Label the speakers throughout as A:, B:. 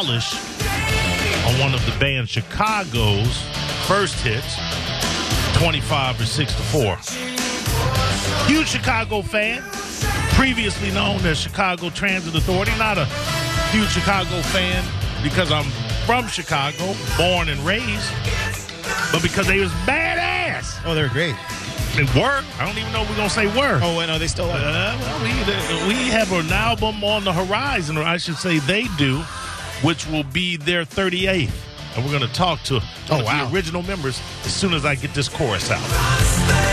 A: polish on one of the band Chicago's first hits, 25 or 6 to 4. Huge Chicago fan, previously known as Chicago Transit Authority. Not a huge Chicago fan because I'm from Chicago, born and raised, but because they was badass.
B: Oh, they're great.
A: And were. I don't even know if we're going to say were.
B: Oh, wait, no, they still are.
A: Uh, well, we, we have an album on the horizon, or I should say they do, which will be their 38th. And we're going to talk to one
B: Oh, wow.
A: the original members as soon as I get this chorus out.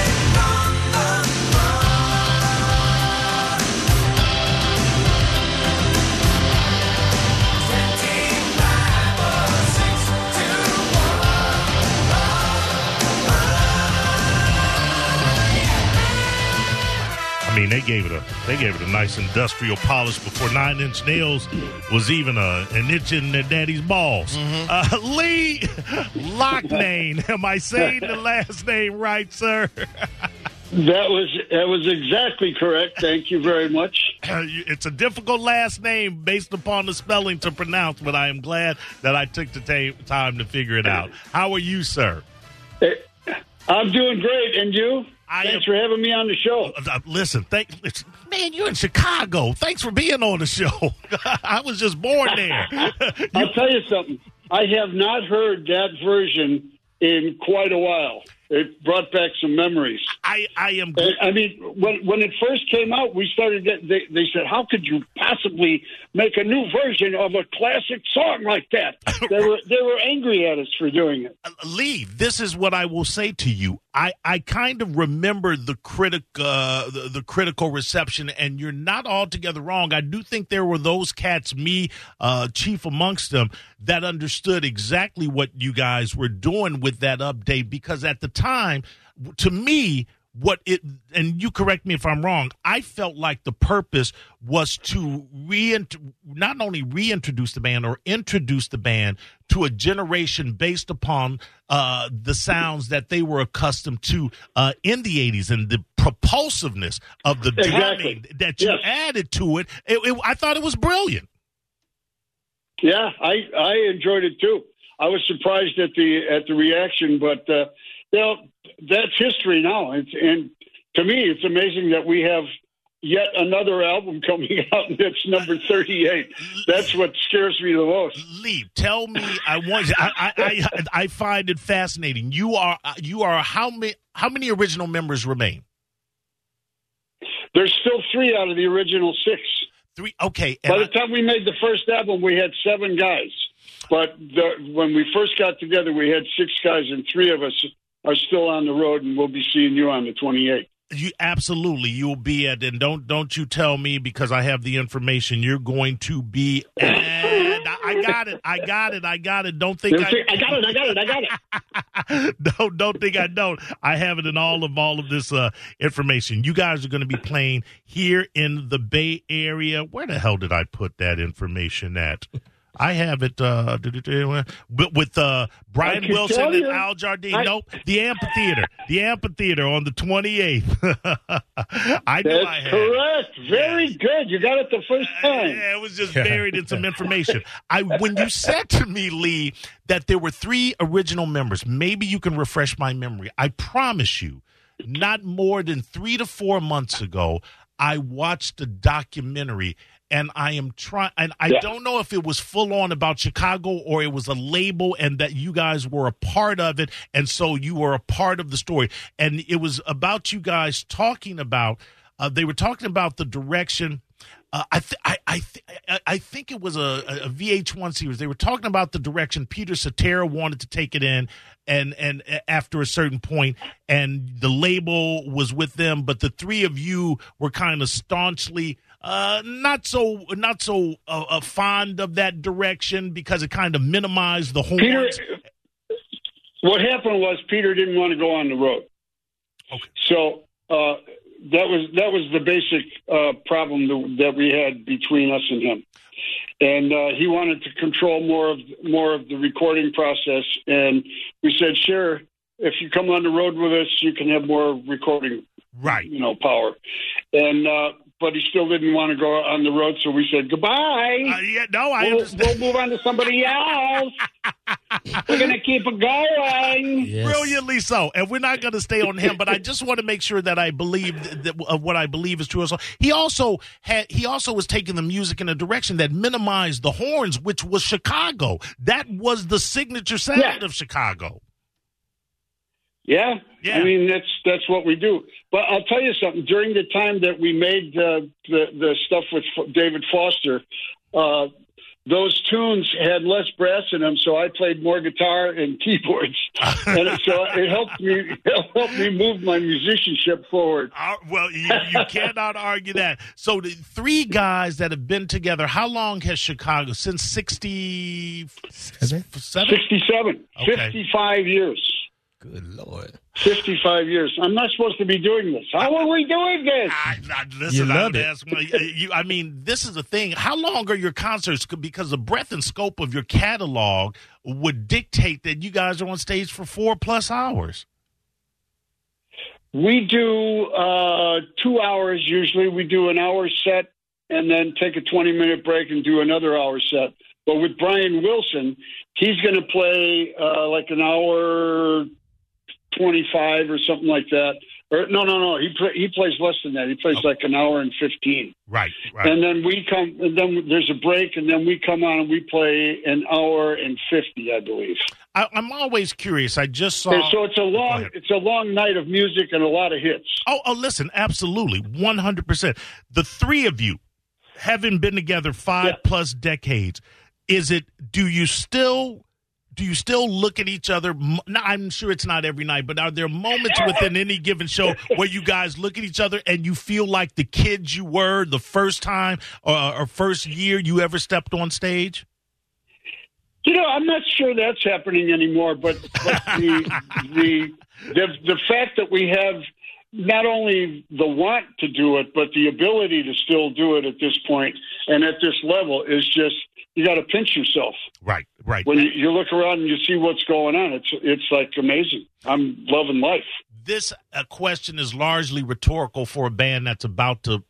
A: Mean, they gave it a they gave it a nice industrial polish before Nine Inch Nails was even a, an itch in their daddy's balls.
B: Mm-hmm.
A: Uh, Lee Loughnane, am I saying the last name right, sir?
C: That was that was exactly correct. Thank you very much.
A: it's a difficult last name based upon the spelling to pronounce, but I am glad that I took the ta- time to figure it out. How are you, sir?
C: Eh, I'm doing great, and you?
A: I
C: Thanks for having me on the show.
A: Uh, listen, thank listen, man. You're in Chicago. Thanks for being on the show. I was just born there.
C: I'll tell you something. I have not heard that version in quite a while. It brought back some memories.
A: I, I am.
C: I mean, when when it first came out, we started. They, they said, "How could you possibly make a new version of a classic song like that?" They were they were angry at us for doing it.
A: Lee, this is what I will say to you. I, I kind of remember the critic uh, the, the critical reception, and you're not altogether wrong. I do think there were those cats, me uh, chief amongst them, that understood exactly what you guys were doing with that update. Because at the time, to me, what it and you correct me if I'm wrong. I felt like the purpose was to re not only reintroduce the band or introduce the band to a generation based upon uh, the sounds that they were accustomed to uh, in the '80s and the propulsiveness of the
C: Exactly.
A: drumming that you
C: Yes.
A: added to it. It, it. I thought it was brilliant.
C: Yeah, I I enjoyed it too. I was surprised at the at the reaction, but uh, you know that's history now. It's, and to me, it's amazing that we have yet another album coming out, and it's number thirty-eight. That's what scares me the most.
A: Lee, tell me. I want. I, I, I, I find it fascinating. You are. You are. How many? How many original members remain?
C: There's still three out of the original six.
A: Three. Okay.
C: By the time we made the first album, we had seven guys. But the, when we first got together, we had six guys, and three of us are still on the road, and we'll be seeing you on the 28th.
A: You absolutely you'll be at and don't don't you tell me because I have the information you're going to be I, I got it I got it I got it. Don't think I,
C: I got it, I got it, I got it.
A: don't don't think I don't. I have it in all of all of this uh information. You guys are going to be playing here in the Bay Area. Where the hell did I put that information at I have it uh with with uh Brian Wilson and. Al Jardine
C: I-
A: nope the amphitheater the amphitheater on the 28th I know I
C: That's
A: had it.
C: correct. Very good. You got it the first time.
A: Yeah, it was just buried in some information. I when you said to me, Lee, that there were three original members, maybe you can refresh my memory. I promise you, not more than three to four months ago, I watched a documentary. And I am trying, and I
C: Yeah.
A: don't know if it was full on about Chicago or it was a label and that you guys were a part of it. And so you were a part of the story. And it was about you guys talking about, uh, they were talking about the direction uh, I, th- I, I, th- I- think it was a, a VH1 series. They were talking about the direction Peter Cetera wanted to take it in, and and after a certain point, and the label was with them, but the three of you were kind of staunchly uh, not so not so uh, uh, fond of that direction because it kind of minimized the
C: Peter,
A: horns.
C: what happened was Peter didn't want to go on the road.
A: Okay.
C: So uh, that was that was the basic uh, problem that, we had between us and him, and uh, he wanted to control more of more of the recording process. And we said, sure, if you come on the road with us, you can have more recording
A: Right.
C: you know, power. And uh, but he still didn't want to go on the road, so we said goodbye.
A: Uh, yeah, no, I
C: we'll, we'll move on to somebody else. We're going to keep it going.
B: Yes.
A: Brilliantly so, and we're not going to stay on him. But I just want to make sure that I believe that, that of what I believe is true. So he also had he also was taking the music in a direction that minimized the horns, which was Chicago. That was the signature sound
C: Yeah.
A: of Chicago.
C: Yeah,
A: Yeah.
C: I mean that's that's what we do. But I'll tell you something. During the time that we made uh, the the stuff with F- David Foster, uh, those tunes had less brass in them, so I played more guitar and keyboards, and so it helped me it helped me move my musicianship forward.
A: Uh, well, you, you cannot argue that. So the three guys that have been together, how long has Chicago since sixty
B: Seven?
A: seven?
C: Sixty-seven,
A: Okay.
C: fifty-five years.
B: Good lord.
C: 55 years. I'm not supposed to be doing this. How are we doing this?
A: I, I, listen,
B: You
A: I
B: love
A: would
B: it.
A: ask. you- you, I mean, this is the thing. How long are your concerts? Because the breadth and scope of your catalog would dictate that you guys are on stage for four plus hours.
C: We do uh, two hours usually. We do an hour set and then take a 20 minute break and do another hour set. But with Brian Wilson, he's going to play uh, like an hour 25 or something like that. Or no, no, no. He play, he plays less than that. He plays like an hour and 15.
A: Right, right.
C: And then we come, and then there's a break, and then we come on and we play an hour and 50, I believe.
A: I, I'm always curious. I just saw.
C: And so it's a long, it's a long night of music and a lot of hits.
A: Oh, oh, listen, absolutely, one hundred percent. The three of you, having been together five
C: Yeah.
A: plus decades, is it? Do you still? Do you still look at each other? I'm sure it's not every night, but are there moments within any given show where you guys look at each other and you feel like the kids you were the first time or, or first year you ever stepped on stage?
C: You know, I'm not sure that's happening anymore, but, but the, the the the fact that we have not only the want to do it, but the ability to still do it at this point and at this level is just you got to pinch yourself
A: Right, right.
C: when you, you look around and you see what's going on. It's it's like amazing. I'm loving life.
A: this uh, question is largely rhetorical for a band that's about to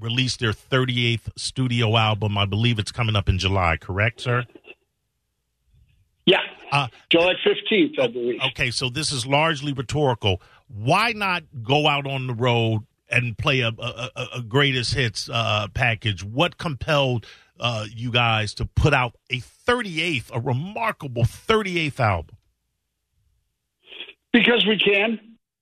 A: release their 38th studio album. I believe it's coming up in July, correct, sir?
C: Yeah,
A: Uh,
C: July 15th, I believe.
A: okay, so this is largely rhetorical. Why not go out on the road and play a, a, a- a greatest hits uh, package? What compelled uh, you guys to put out a 38th, a remarkable 38th album?
C: Because we can.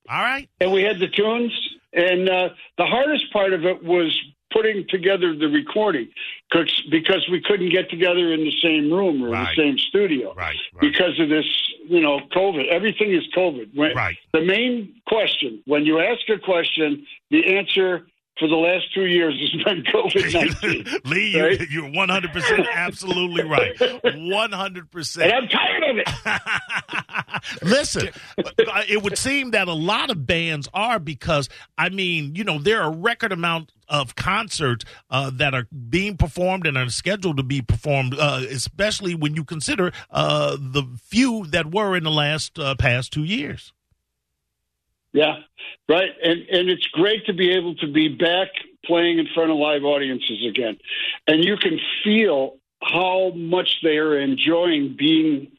A: All right.
C: and we had the tunes. And uh, the hardest part of it was putting together the recording because we couldn't get together in the same room or
A: Right.
C: the same studio
A: Right, right.
C: because of this, you know, COVID. Everything is COVID. When,
A: Right.
C: The main question, when you ask a question, the answer for the last two years has been COVID 19.
A: Lee, you,
C: Right?
A: you're 100% absolutely right. 100%.
C: and I'm tired of it.
A: Listen, uh, it would seem that a lot of bands are because, I mean, you know, there are a record amount of concerts uh, that are being performed and are scheduled to be performed, uh, especially when you consider uh, the few that were in the last uh, past two years.
C: Yeah, right. And and it's great to be able to be back playing in front of live audiences again, and you can feel how much they are enjoying being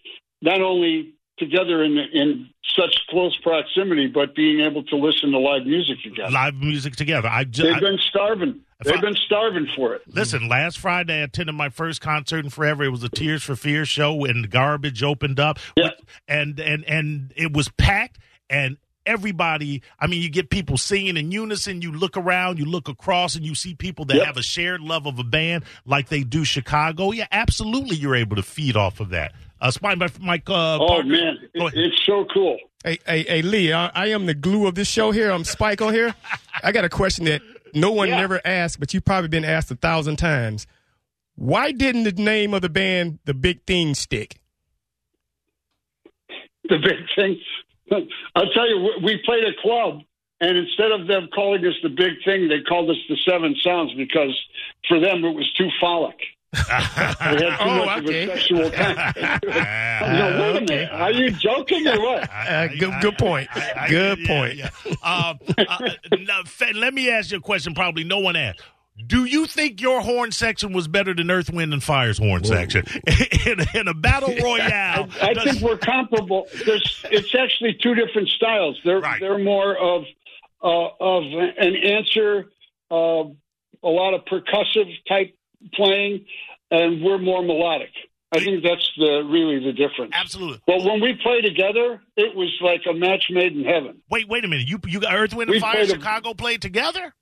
C: not only together in in such close proximity, but being able to listen to live music together.
A: Live music together. I just.
C: They've been starving. They've been starving for it.
A: Listen, last Friday I attended my first concert in forever. It was a Tears for Fear show, and Garbage opened up,
C: Yeah.
A: and and and it was packed, and everybody. I mean, you get people singing in unison. You look around, you look across, and you see people that
C: Yep.
A: have a shared love of a band like they do Chicago. Yeah, absolutely, you're able to feed off of that. Uh, Spine by Mike. Uh,
C: Oh
A: Parker.
C: man, it, it's so cool.
B: Hey, hey, hey, Lee, I, I am the glue of this show here. I'm Spike on here. I got a question that no one
C: Yeah.
B: never asked, but you've probably been asked a thousand times. Why didn't the name of the band The Big Thing stick?
C: the big thing. I'll tell you, we- we played a club, and instead of them calling us the big thing, they called us the Seven Sounds because for them it was too phallic. had too
B: Oh,
C: much
B: okay.
C: of a sexual contact. no, wait a minute. Are you joking or what?
B: Uh, good, good point.
A: I- I-
B: good
A: yeah,
B: point.
A: yeah. Um, uh, now, let me ask you a question. Probably no one asked. Do you think your horn section was better than Earth, Wind, and Fire's horn section in, in a battle royale?
C: I
A: does-
C: think we're comparable. There's, it's actually two different styles. They're
A: Right.
C: they're more of uh, of an answer, uh, a lot of percussive type playing, and we're more melodic. I think that's the really the difference.
A: absolutely.
C: But when we play together, it was like a match made in heaven.
A: Wait, wait a minute. You you got Earth, Wind, and
C: We
A: Fire,
C: played a-
A: Chicago played together?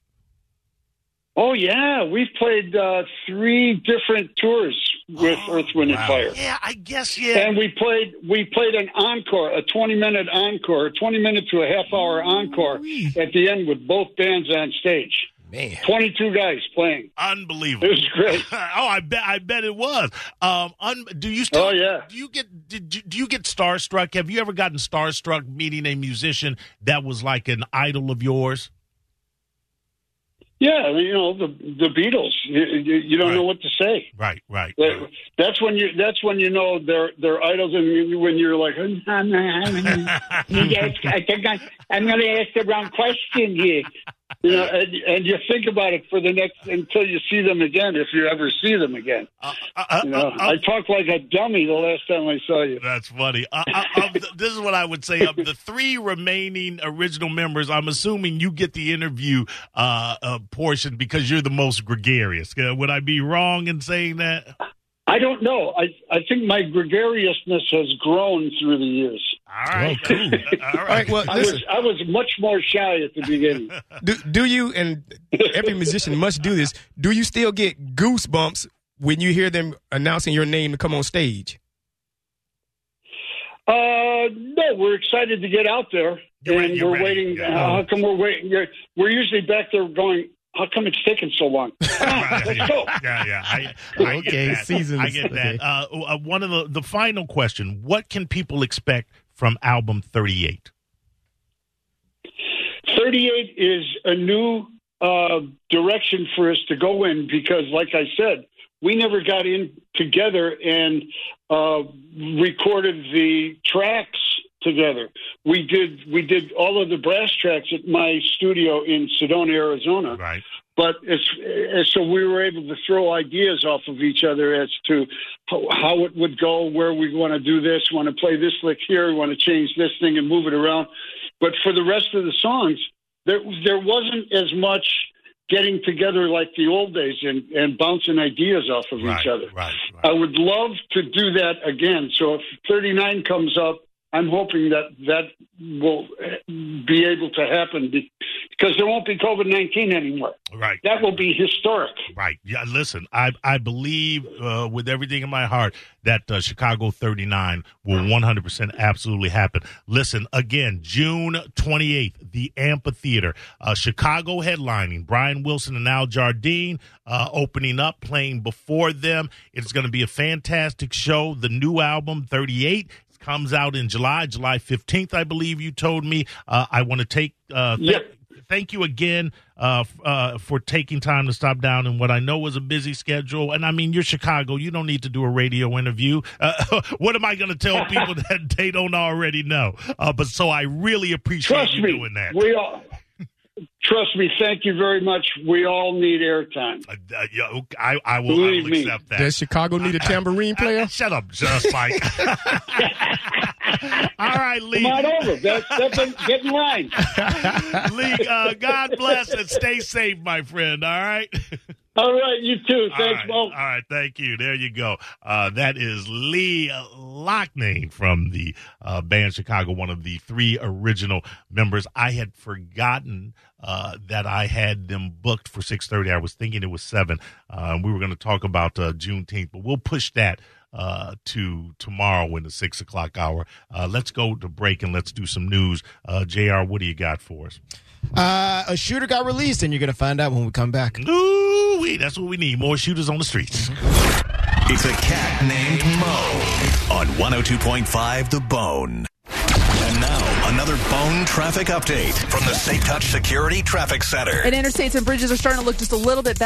C: Oh yeah, we've played uh, three different tours with Earth, Wind, and Fire.
A: Yeah, I guess yeah.
C: And we played we played an encore, a twenty minute encore, a twenty minute to a half hour encore at the end with both bands on stage.
B: Man.
C: Twenty two guys playing.
A: Unbelievable.
C: It was great.
A: oh, I bet. I bet it was. Um, un, do you still?
C: Oh, yeah.
A: Do you get? Did you, do you get starstruck? Have you ever gotten starstruck meeting a musician that was like an idol of yours?
C: Yeah, you know the the Beatles. You, you, you don't
A: Right.
C: know what to say.
A: Right. Right.
C: That- That's when you. That's when you know they're they're idols, and you, when you're like, I'm, I'm, I'm, I think I'm going to ask the wrong question here. You know, and, and you think about it for the next until you see them again, if you ever see them again.
A: Uh, uh,
C: You know,
A: uh, uh,
C: I talked like a dummy the last time I saw you.
A: That's funny. Uh, uh, of the, this is what I would say. Of the three remaining original members, I'm assuming you get the interview uh, uh, portion because you're the most gregarious. Uh, would I be wrong in saying that?
C: I don't know. I I think my gregariousness has grown through the years.
A: All right.
B: Oh, cool.
A: All
B: All right. Well,
C: I was I was much more shy at the beginning.
B: Do, do you and every musician must do this? Do you still get goosebumps when you hear them announcing your name to come on stage?
C: Uh, no, we're excited to get out there,
A: You're
C: and
A: you're
C: we're
A: ready.
C: waiting.
A: Yeah.
C: Uh, how come we're waiting? We're, we're usually back there going, "How come it's taking so long?" Come on, let's
A: yeah,
C: go.
A: Yeah, yeah. I, I get
B: Okay,
A: that.
B: seasons.
A: I get
B: Okay.
A: that. Uh, uh, one of the the final question: What can people expect from album thirty eight?
C: Thirty-eight is a new uh, direction for us to go in because, like I said, we never got in together and uh, recorded the tracks together. We did we did all of the brass tracks at my studio in Sedona, Arizona.
A: Right.
C: But it's, so we were able to throw ideas off of each other as to how, it would go, where we want to do this, want to play this lick here, want to change this thing and move it around. But for the rest of the songs, there there wasn't as much getting together like the old days and, and bouncing ideas off of
A: Right.
C: each other.
A: Right.
C: I would love to do that again. So if 39 comes up, I'm hoping that that will be able to happen because there won't be COVID 19 anymore.
A: Right.
C: That will be historic.
A: Right. Yeah. Listen, I I believe uh, with everything in my heart that uh, Chicago 39 will 100% absolutely happen. Listen, again, June 28th, the amphitheater, uh, Chicago headlining, Brian Wilson and Al Jardine uh, opening up, playing before them. It's going to be a fantastic show. The new album 38 comes out in July, July 15th, I believe you told me. Uh, I want to take uh, th-
C: Yep.
A: Thank you again uh, f- uh, for taking time to stop down in what I know was a busy schedule. And I mean, you're Chicago. You don't need to do a radio interview. Uh, what am I going to tell people that they don't already know? Uh, but so I really appreciate
C: Trust
A: you
C: me,
A: doing that.
C: we all. Trust me. Thank you very much. We all need airtime.
A: Uh, uh, yeah, I, I will, I will accept that.
B: Does Chicago need a tambourine
A: Uh,
B: player?
A: shut up, just like. All right, Lee.
C: Come on over. That's, that's get in line.
A: Lee, uh, God bless and stay safe, my friend. All right.
C: All right, you too. Thanks,
A: right,
C: Mo.
A: All right, thank you. There you go. Uh, that is Lee Loughnane from the uh, band Chicago, one of the three original members. I had forgotten uh, that I had them booked for six thirty. I was thinking it was seven. Uh, we were going to talk about uh, Juneteenth, but we'll push that uh, to tomorrow in the six o'clock hour. Uh, let's go to break and let's do some news. Uh, Jr., what do you got for us?
D: Uh, a shooter got released, and you're going to find out when we come back.
A: Ooh, wee, that's what we need. More shooters on the streets.
E: It's a cat named Mo on 102.5 The Bone. And now, another Bone traffic update from the Safe Touch Security Traffic Center.
F: And interstates and bridges are starting to look just a little bit better.